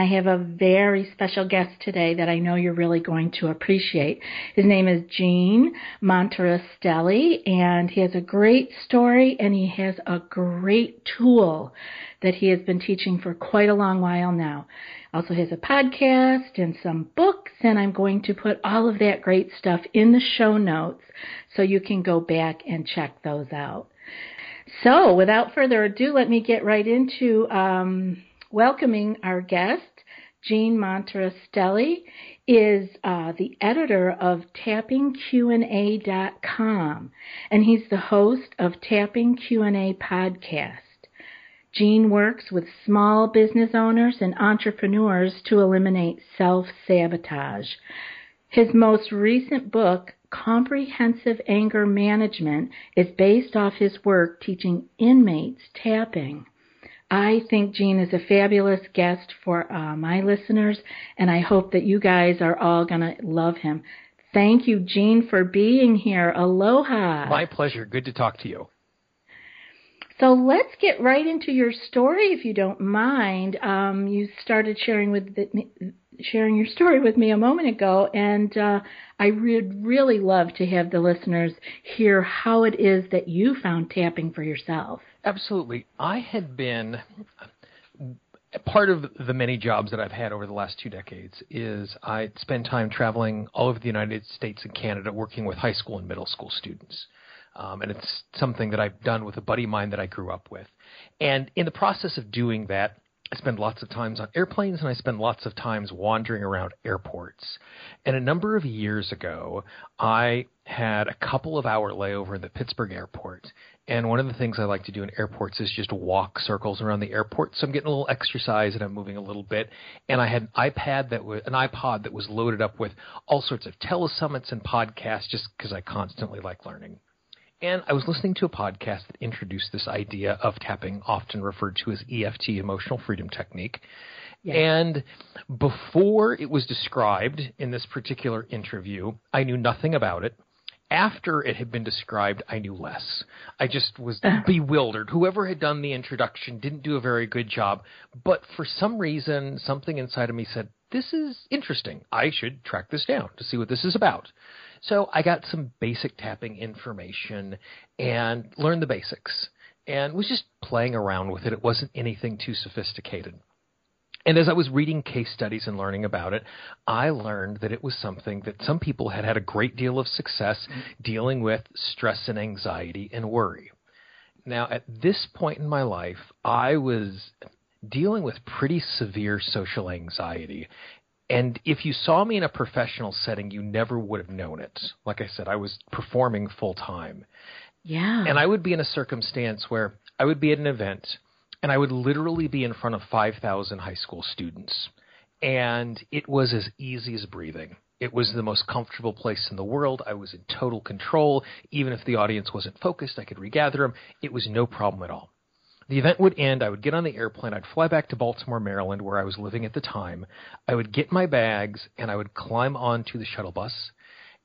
I have a very special guest today that I know you're really going to appreciate. His name is Gene Monterastelli, and he has a great story and he has a great tool that he has been teaching for quite a long while now. Also has a podcast and some books, and I'm going to put all of that great stuff in the show notes so you can go back and check those out. So, without further ado, let me get right into um, welcoming our guest. Gene Monterastelli is uh, the editor of TappingQnA.com, and he's the host of Tapping Q&A podcast. Gene works with small business owners and entrepreneurs to eliminate self-sabotage. His most recent book, Comprehensive Anger Management, is based off his work teaching inmates tapping. I think Gene is a fabulous guest for uh, my listeners, and I hope that you guys are all going to love him. Thank you, Gene, for being here. Aloha. My pleasure. Good to talk to you. So let's get right into your story, if you don't mind. Um, you started sharing with the, sharing your story with me a moment ago, and uh, I would really love to have the listeners hear how it is that you found tapping for yourself. Absolutely. I had been part of the many jobs that I've had over the last two decades is I spend time traveling all over the United States and Canada working with high school and middle school students. Um, and it's something that I've done with a buddy of mine that I grew up with. And in the process of doing that, I spend lots of times on airplanes and I spend lots of times wandering around airports. And a number of years ago, I had a couple of hour layover in the Pittsburgh airport. And one of the things I like to do in airports is just walk circles around the airport. So I'm getting a little exercise and I'm moving a little bit. And I had an iPad that was an iPod that was loaded up with all sorts of telesummits and podcasts just because I constantly like learning. And I was listening to a podcast that introduced this idea of tapping, often referred to as EFT, emotional freedom technique. Yes. And before it was described in this particular interview, I knew nothing about it. After it had been described, I knew less. I just was bewildered. Whoever had done the introduction didn't do a very good job, but for some reason, something inside of me said, This is interesting. I should track this down to see what this is about. So I got some basic tapping information and learned the basics and was just playing around with it. It wasn't anything too sophisticated. And as I was reading case studies and learning about it, I learned that it was something that some people had had a great deal of success dealing with stress and anxiety and worry. Now, at this point in my life, I was dealing with pretty severe social anxiety. And if you saw me in a professional setting, you never would have known it. Like I said, I was performing full time. Yeah. And I would be in a circumstance where I would be at an event and I would literally be in front of 5,000 high school students. And it was as easy as breathing. It was the most comfortable place in the world. I was in total control. Even if the audience wasn't focused, I could regather them. It was no problem at all. The event would end. I would get on the airplane. I'd fly back to Baltimore, Maryland, where I was living at the time. I would get my bags and I would climb onto the shuttle bus.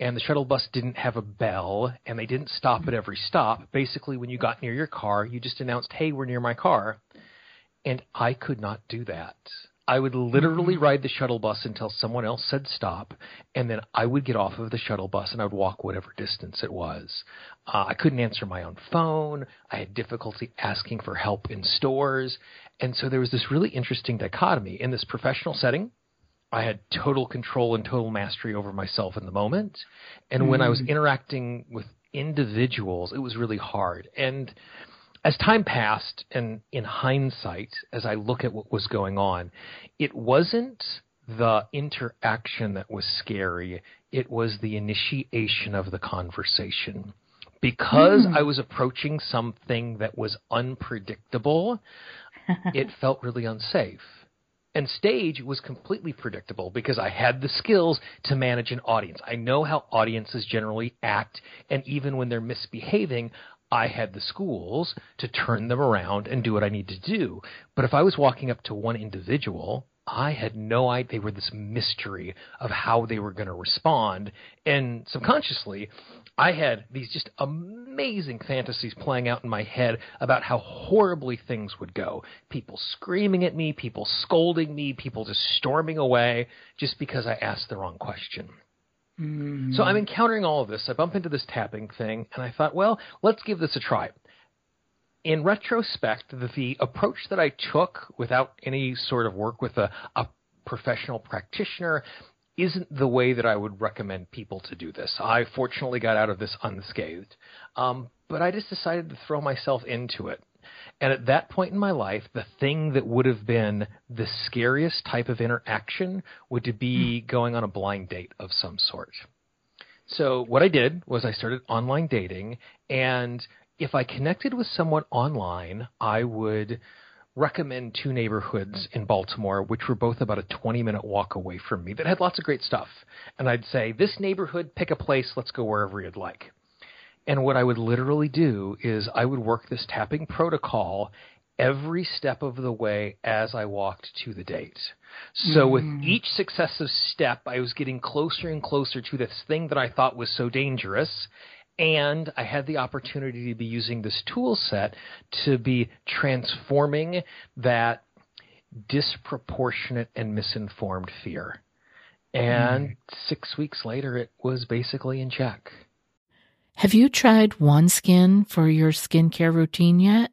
And the shuttle bus didn't have a bell and they didn't stop at every stop. Basically, when you got near your car, you just announced, hey, we're near my car. And I could not do that. I would literally mm-hmm. ride the shuttle bus until someone else said stop, and then I would get off of the shuttle bus and I would walk whatever distance it was. Uh, I couldn't answer my own phone. I had difficulty asking for help in stores. And so there was this really interesting dichotomy. In this professional setting, I had total control and total mastery over myself in the moment. And mm when I was mm. interacting with individuals, it was really hard. And as time passed, and in hindsight, as I look at what was going on, it wasn't the interaction that was scary, it was the initiation of the conversation. Because mm. I was approaching something that was unpredictable, it felt really unsafe. And stage was completely predictable because I had the skills to manage an audience. I know how audiences generally act, and even when they're misbehaving, I had the schools to turn them around and do what I need to do. But if I was walking up to one individual, I had no idea. They were this mystery of how they were going to respond. And subconsciously, I had these just amazing fantasies playing out in my head about how horribly things would go. People screaming at me, people scolding me, people just storming away just because I asked the wrong question. Mm. So I'm encountering all of this. I bump into this tapping thing, and I thought, well, let's give this a try. In retrospect, the, the approach that I took without any sort of work with a, a professional practitioner isn't the way that I would recommend people to do this. I fortunately got out of this unscathed, um, but I just decided to throw myself into it. And at that point in my life, the thing that would have been the scariest type of interaction would to be hmm. going on a blind date of some sort. So what I did was I started online dating, and if I connected with someone online, I would recommend two neighborhoods in Baltimore, which were both about a 20 minute walk away from me that had lots of great stuff. And I'd say, This neighborhood, pick a place, let's go wherever you'd like. And what I would literally do is I would work this tapping protocol every step of the way as I walked to the date. So mm. with each successive step, I was getting closer and closer to this thing that I thought was so dangerous. And I had the opportunity to be using this tool set to be transforming that disproportionate and misinformed fear. And mm. six weeks later, it was basically in check. Have you tried OneSkin for your skincare routine yet?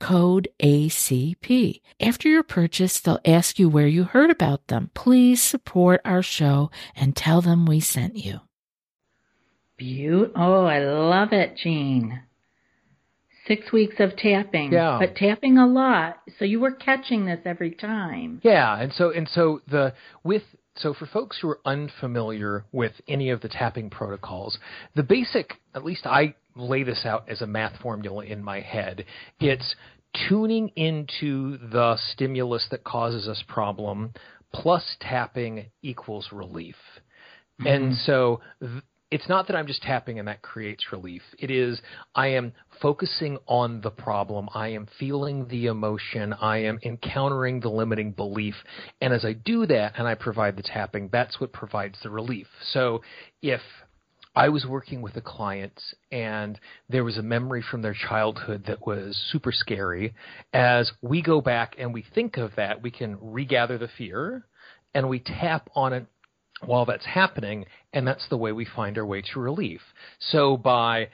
code ACP. After your purchase, they'll ask you where you heard about them. Please support our show and tell them we sent you. Beaut. Oh, I love it, Gene. Six weeks of tapping, yeah. but tapping a lot. So you were catching this every time. Yeah, and so and so the with so for folks who are unfamiliar with any of the tapping protocols, the basic, at least I lay this out as a math formula in my head. It's tuning into the stimulus that causes us problem plus tapping equals relief. Mm-hmm. And so th- it's not that I'm just tapping and that creates relief. It is I am focusing on the problem. I am feeling the emotion. I am encountering the limiting belief. And as I do that and I provide the tapping, that's what provides the relief. So if I was working with a client and there was a memory from their childhood that was super scary. As we go back and we think of that, we can regather the fear and we tap on it while that's happening, and that's the way we find our way to relief. So by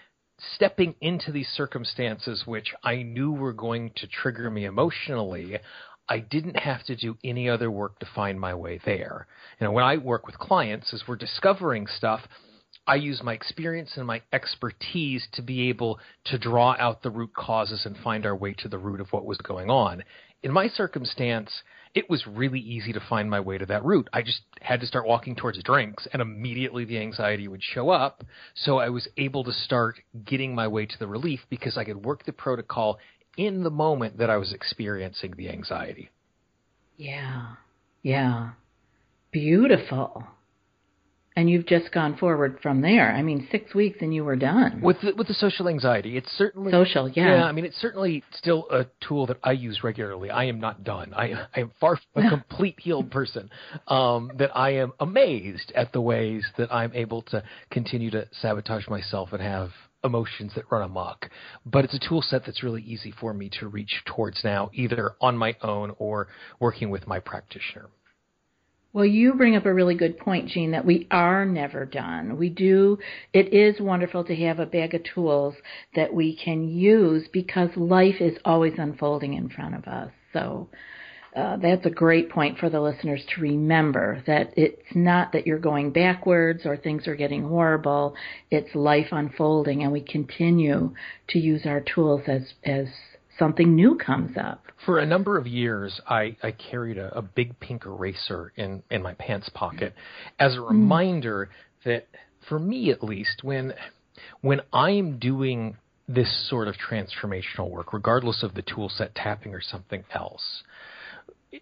stepping into these circumstances which I knew were going to trigger me emotionally, I didn't have to do any other work to find my way there. You know, when I work with clients, as we're discovering stuff, I use my experience and my expertise to be able to draw out the root causes and find our way to the root of what was going on. In my circumstance, it was really easy to find my way to that root. I just had to start walking towards drinks, and immediately the anxiety would show up. So I was able to start getting my way to the relief because I could work the protocol in the moment that I was experiencing the anxiety. Yeah. Yeah. Beautiful. And you've just gone forward from there. I mean, six weeks and you were done. With the, with the social anxiety, it's certainly social. Yeah. Yeah. I mean, it's certainly still a tool that I use regularly. I am not done. I I am far from a complete healed person. Um, that I am amazed at the ways that I'm able to continue to sabotage myself and have emotions that run amok. But it's a tool set that's really easy for me to reach towards now, either on my own or working with my practitioner. Well, you bring up a really good point, Gene, that we are never done. We do, it is wonderful to have a bag of tools that we can use because life is always unfolding in front of us. So, uh, that's a great point for the listeners to remember that it's not that you're going backwards or things are getting horrible. It's life unfolding and we continue to use our tools as, as something new comes up. For a number of years, I, I carried a, a big pink eraser in, in my pants pocket as a reminder mm. that, for me at least, when when I'm doing this sort of transformational work, regardless of the tool set, tapping or something else,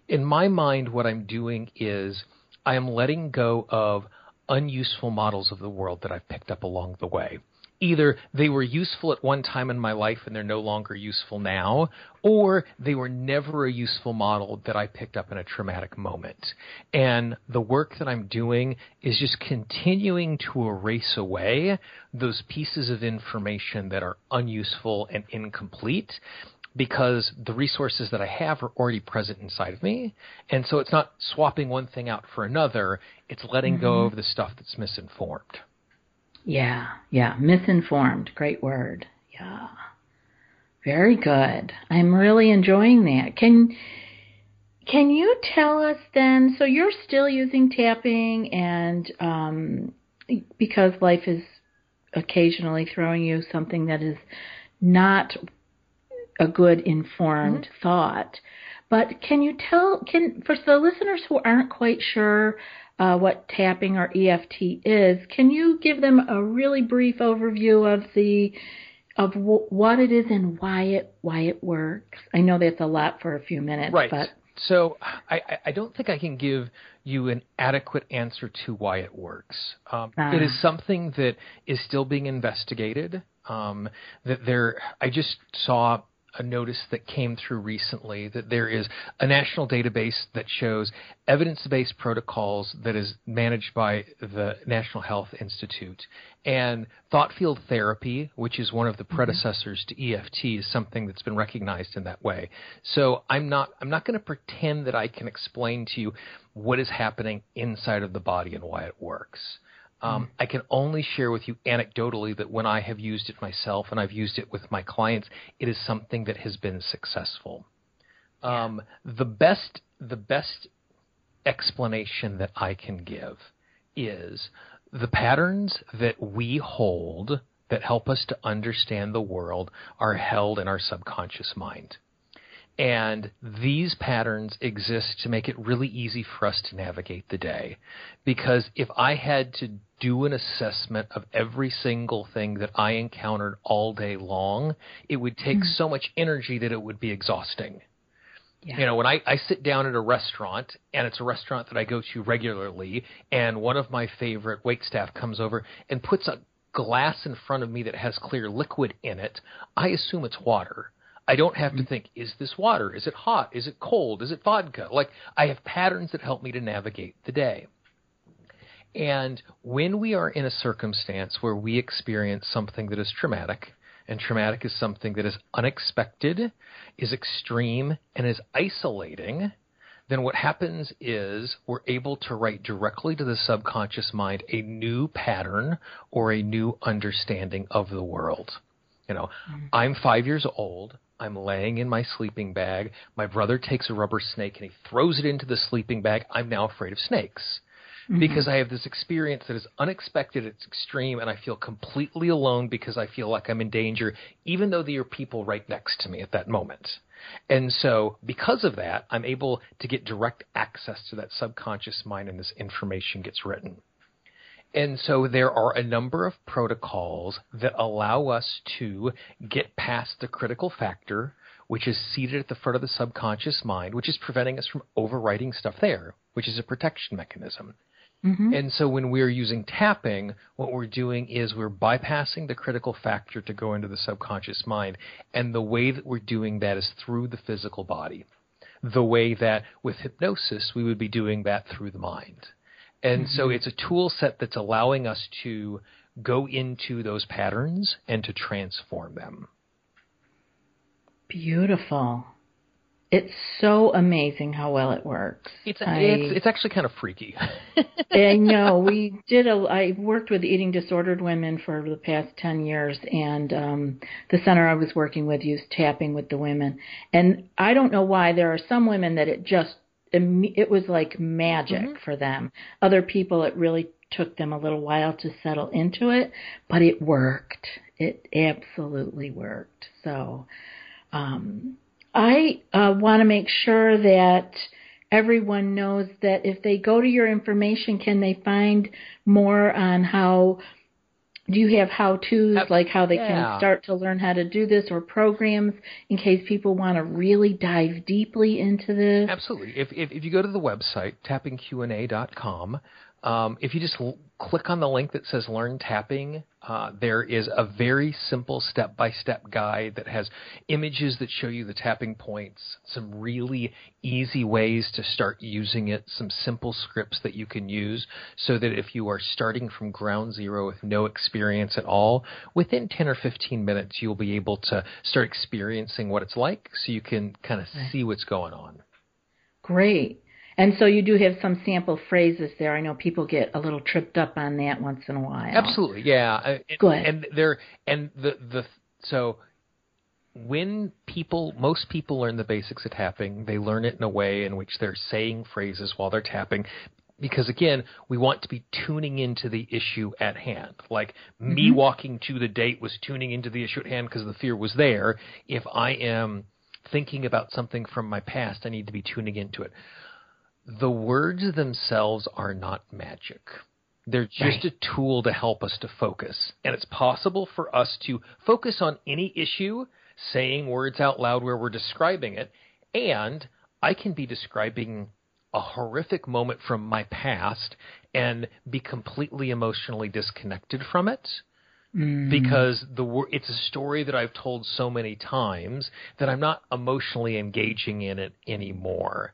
in my mind, what I'm doing is I am letting go of unuseful models of the world that I've picked up along the way either they were useful at one time in my life and they're no longer useful now, or they were never a useful model that I picked up in a traumatic moment. And the work that I'm doing is just continuing to erase away those pieces of information that are unuseful and incomplete because the resources that I have are already present inside of me. And so it's not swapping one thing out for another, it's letting mm-hmm. go of the stuff that's misinformed. Yeah, yeah. Misinformed. Great word. Yeah. Very good. I'm really enjoying that. Can can you tell us then? So you're still using tapping, and um, because life is occasionally throwing you something that is not a good informed mm-hmm. thought. But can you tell? Can for the listeners who aren't quite sure uh, what tapping or EFT is. Can you give them a really brief overview of the of w- what it is and why it why it works? I know that's a lot for a few minutes, right. but so I, I don't think I can give you an adequate answer to why it works. Um, It is something that is still being investigated. Um, that there, I just saw a notice that came through recently that there is a national database that shows evidence-based protocols that is managed by the National Health Institute. And thought field therapy, which is one of the mm-hmm. predecessors to EFT, is something that's been recognized in that way. So I'm not I'm not going to pretend that I can explain to you what is happening inside of the body and why it works. Um, mm. I can only share with you anecdotally that when I have used it myself and I've used it with my clients, it is something that has been successful. Um, the best the best explanation that I can give is the patterns that we hold that help us to understand the world are held in our subconscious mind. And these patterns exist to make it really easy for us to navigate the day. Because if I had to do an assessment of every single thing that I encountered all day long, it would take mm-hmm. so much energy that it would be exhausting. Yeah. You know, when I, I sit down at a restaurant and it's a restaurant that I go to regularly and one of my favorite wait staff comes over and puts a glass in front of me that has clear liquid in it, I assume it's water I don't have to mm-hmm. think, is this water? Is it hot? Is it cold? Is it vodka? Like, I have patterns that help me to navigate the day. And when we are in a circumstance where we experience something that is traumatic, and traumatic is something that is unexpected, is extreme, and is isolating, then what happens is we're able to write directly to the subconscious mind a new pattern or a new understanding of the world. You know, mm-hmm. I'm five years old. I'm laying in my sleeping bag. My brother takes a rubber snake and he throws it into the sleeping bag. I'm now afraid of snakes. Mm-hmm. Because I have this experience that is unexpected, it's extreme, and I feel completely alone because I feel like I'm in danger, even though there are people right next to me at that moment. And so, because of that, I'm able to get direct access to that subconscious mind, and this information gets written. And so there are a number of protocols that allow us to get past the critical factor, which is seated at the front of the subconscious mind, which is preventing us from overwriting stuff there, which is a protection mechanism. Mm-hmm. And so when we're using tapping, what we're doing is we're bypassing the critical factor to go into the subconscious mind. And the way that we're doing that is through the physical body. The way that with hypnosis, we would be doing that through the mind. And mm-hmm. so it's a tool set that's allowing us to go into those patterns and to transform them. Beautiful. It's so amazing how well it works. It's I, it's, it's actually kind of freaky. I know we did a. I worked with eating disordered women for the past ten years, and um, the center I was working with used tapping with the women. And I don't know why there are some women that it just it was like magic mm-hmm. for them. Other people, it really took them a little while to settle into it, but it worked. It absolutely worked. So. Um, I uh, want to make sure that everyone knows that if they go to your information, can they find more on how? Do you have how to's like how they yeah. can start to learn how to do this or programs in case people want to really dive deeply into this? Absolutely. If, if, if you go to the website, tappingqna.com, um, if you just l- click on the link that says Learn Tapping, uh, there is a very simple step by step guide that has images that show you the tapping points, some really easy ways to start using it, some simple scripts that you can use so that if you are starting from ground zero with no experience at all, within 10 or 15 minutes, you'll be able to start experiencing what it's like so you can kind of see what's going on. Great. And so you do have some sample phrases there. I know people get a little tripped up on that once in a while. Absolutely, yeah. And, Go ahead. And there, and the the so when people, most people learn the basics of tapping, they learn it in a way in which they're saying phrases while they're tapping. Because again, we want to be tuning into the issue at hand. Like mm-hmm. me walking to the date was tuning into the issue at hand because the fear was there. If I am thinking about something from my past, I need to be tuning into it the words themselves are not magic. They're just right. a tool to help us to focus. And it's possible for us to focus on any issue, saying words out loud where we're describing it. And I can be describing a horrific moment from my past and be completely emotionally disconnected from it. Mm. Because the it's a story that I've told so many times that I'm not emotionally engaging in it anymore.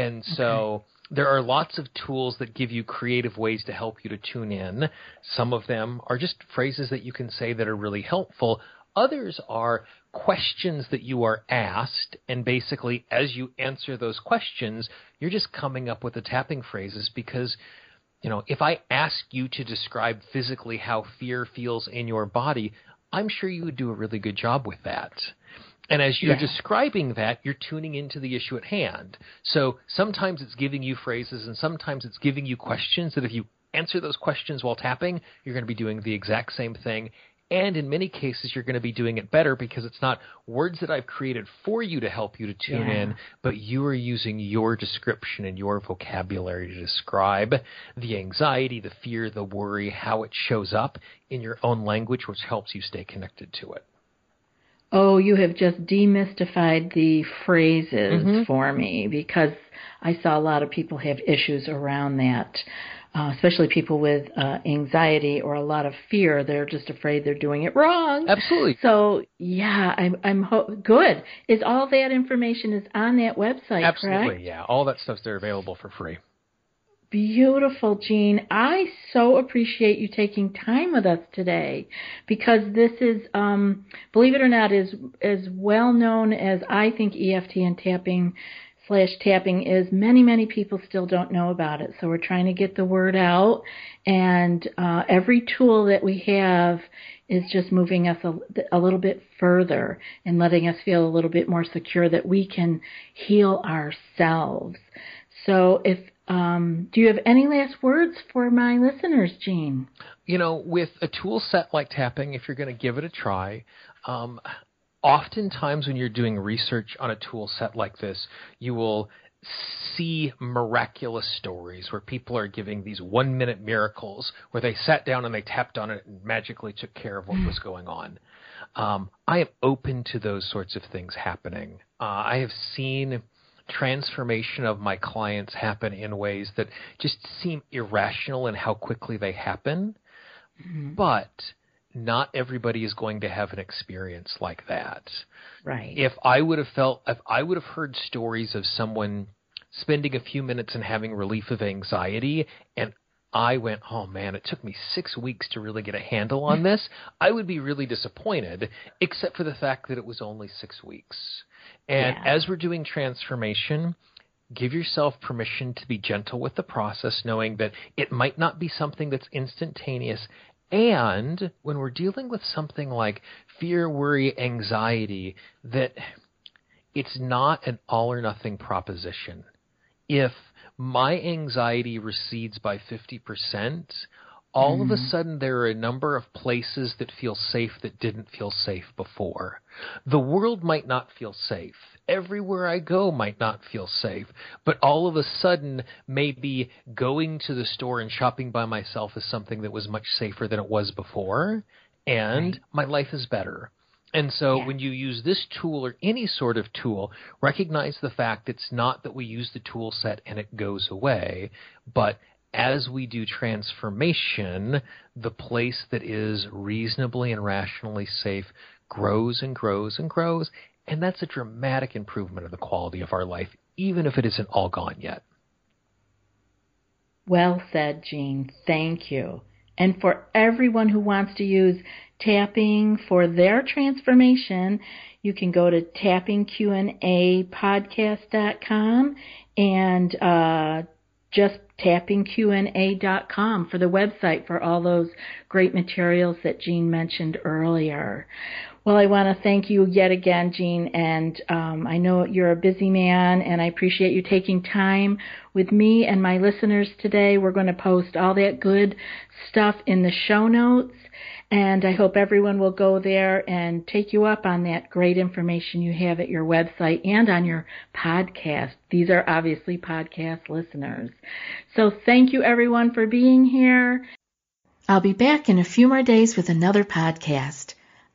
And so okay. there are lots of tools that give you creative ways to help you to tune in. Some of them are just phrases that you can say that are really helpful. Others are questions that you are asked, and basically, as you answer those questions, you're just coming up with the tapping phrases because, you know, if I ask you to describe physically how fear feels in your body, I'm sure you would do a really good job with that. And as you're yeah. describing that, you're tuning into the issue at hand. So sometimes it's giving you phrases and sometimes it's giving you questions that if you answer those questions while tapping, you're going to be doing the exact same thing. And in many cases, you're going to be doing it better because it's not words that I've created for you to help you to tune yeah. in, but you are using your description and your vocabulary to describe the anxiety, the fear, the worry, how it shows up in your own language, which helps you stay connected to it. Oh, you have just demystified the phrases mm-hmm. for me because I saw a lot of people have issues around that, uh, especially people with uh, anxiety or a lot of fear. They're just afraid they're doing it wrong. Absolutely. So yeah, I'm I'm ho- good. Is all that information is on that website? Absolutely. Correct? Yeah, all that stuff's there available for free. Beautiful, Gene. I so appreciate you taking time with us today because this is, um, believe it or not, is as well known as I think EFT and tapping slash tapping is. Many, many people still don't know about it. So we're trying to get the word out, and uh, every tool that we have is just moving us a, a little bit further and letting us feel a little bit more secure that we can heal ourselves. So if um, do you have any last words for my listeners, Gene? You know, with a tool set like tapping, if you're going to give it a try, um, oftentimes when you're doing research on a tool set like this, you will see miraculous stories where people are giving these one minute miracles where they sat down and they tapped on it and magically took care of what was going on. Um, I am open to those sorts of things happening. Uh, I have seen transformation of my clients happen in ways that just seem irrational in how quickly they happen. Mm-hmm. But not everybody is going to have an experience like that. Right. If I would have felt, if I would have heard stories of someone spending a few minutes and having relief of anxiety and I went, oh man, it took me six weeks to really get a handle on this. I would be really disappointed, except for the fact that it was only six weeks. And yeah. as we're doing transformation, give yourself permission to be gentle with the process, knowing that it might not be something that's instantaneous. And when we're dealing with something like fear, worry, anxiety, that it's not an all or nothing proposition. If my anxiety recedes by 50%, all mm-hmm. of a mm-hmm. sudden there are a number of places that feel safe that didn't feel safe before. The world might not feel safe. Everywhere I go might not feel safe. But all of a sudden, maybe going to the store and shopping by myself is something that was much safer than it was before. And right. my life is better. And so yeah. when you use this tool or any sort of tool, recognize the fact it's not that we use the tool set and it goes away, but as we do transformation, the place that is reasonably and rationally safe grows and grows and grows. And that's a dramatic improvement of the quality of our life, even if it isn't all gone yet. Well said, Gene. Thank you. And for everyone who wants to use tapping for their transformation, you can go to tappingqnapodcast.com and uh, just tappingqna.com for the website for all those great materials that Gene mentioned earlier. Well, I want to thank you yet again, Gene, and um, I know you're a busy man, and I appreciate you taking time with me and my listeners today. We're going to post all that good stuff in the show notes, and I hope everyone will go there and take you up on that great information you have at your website and on your podcast. These are obviously podcast listeners. So thank you, everyone, for being here. I'll be back in a few more days with another podcast.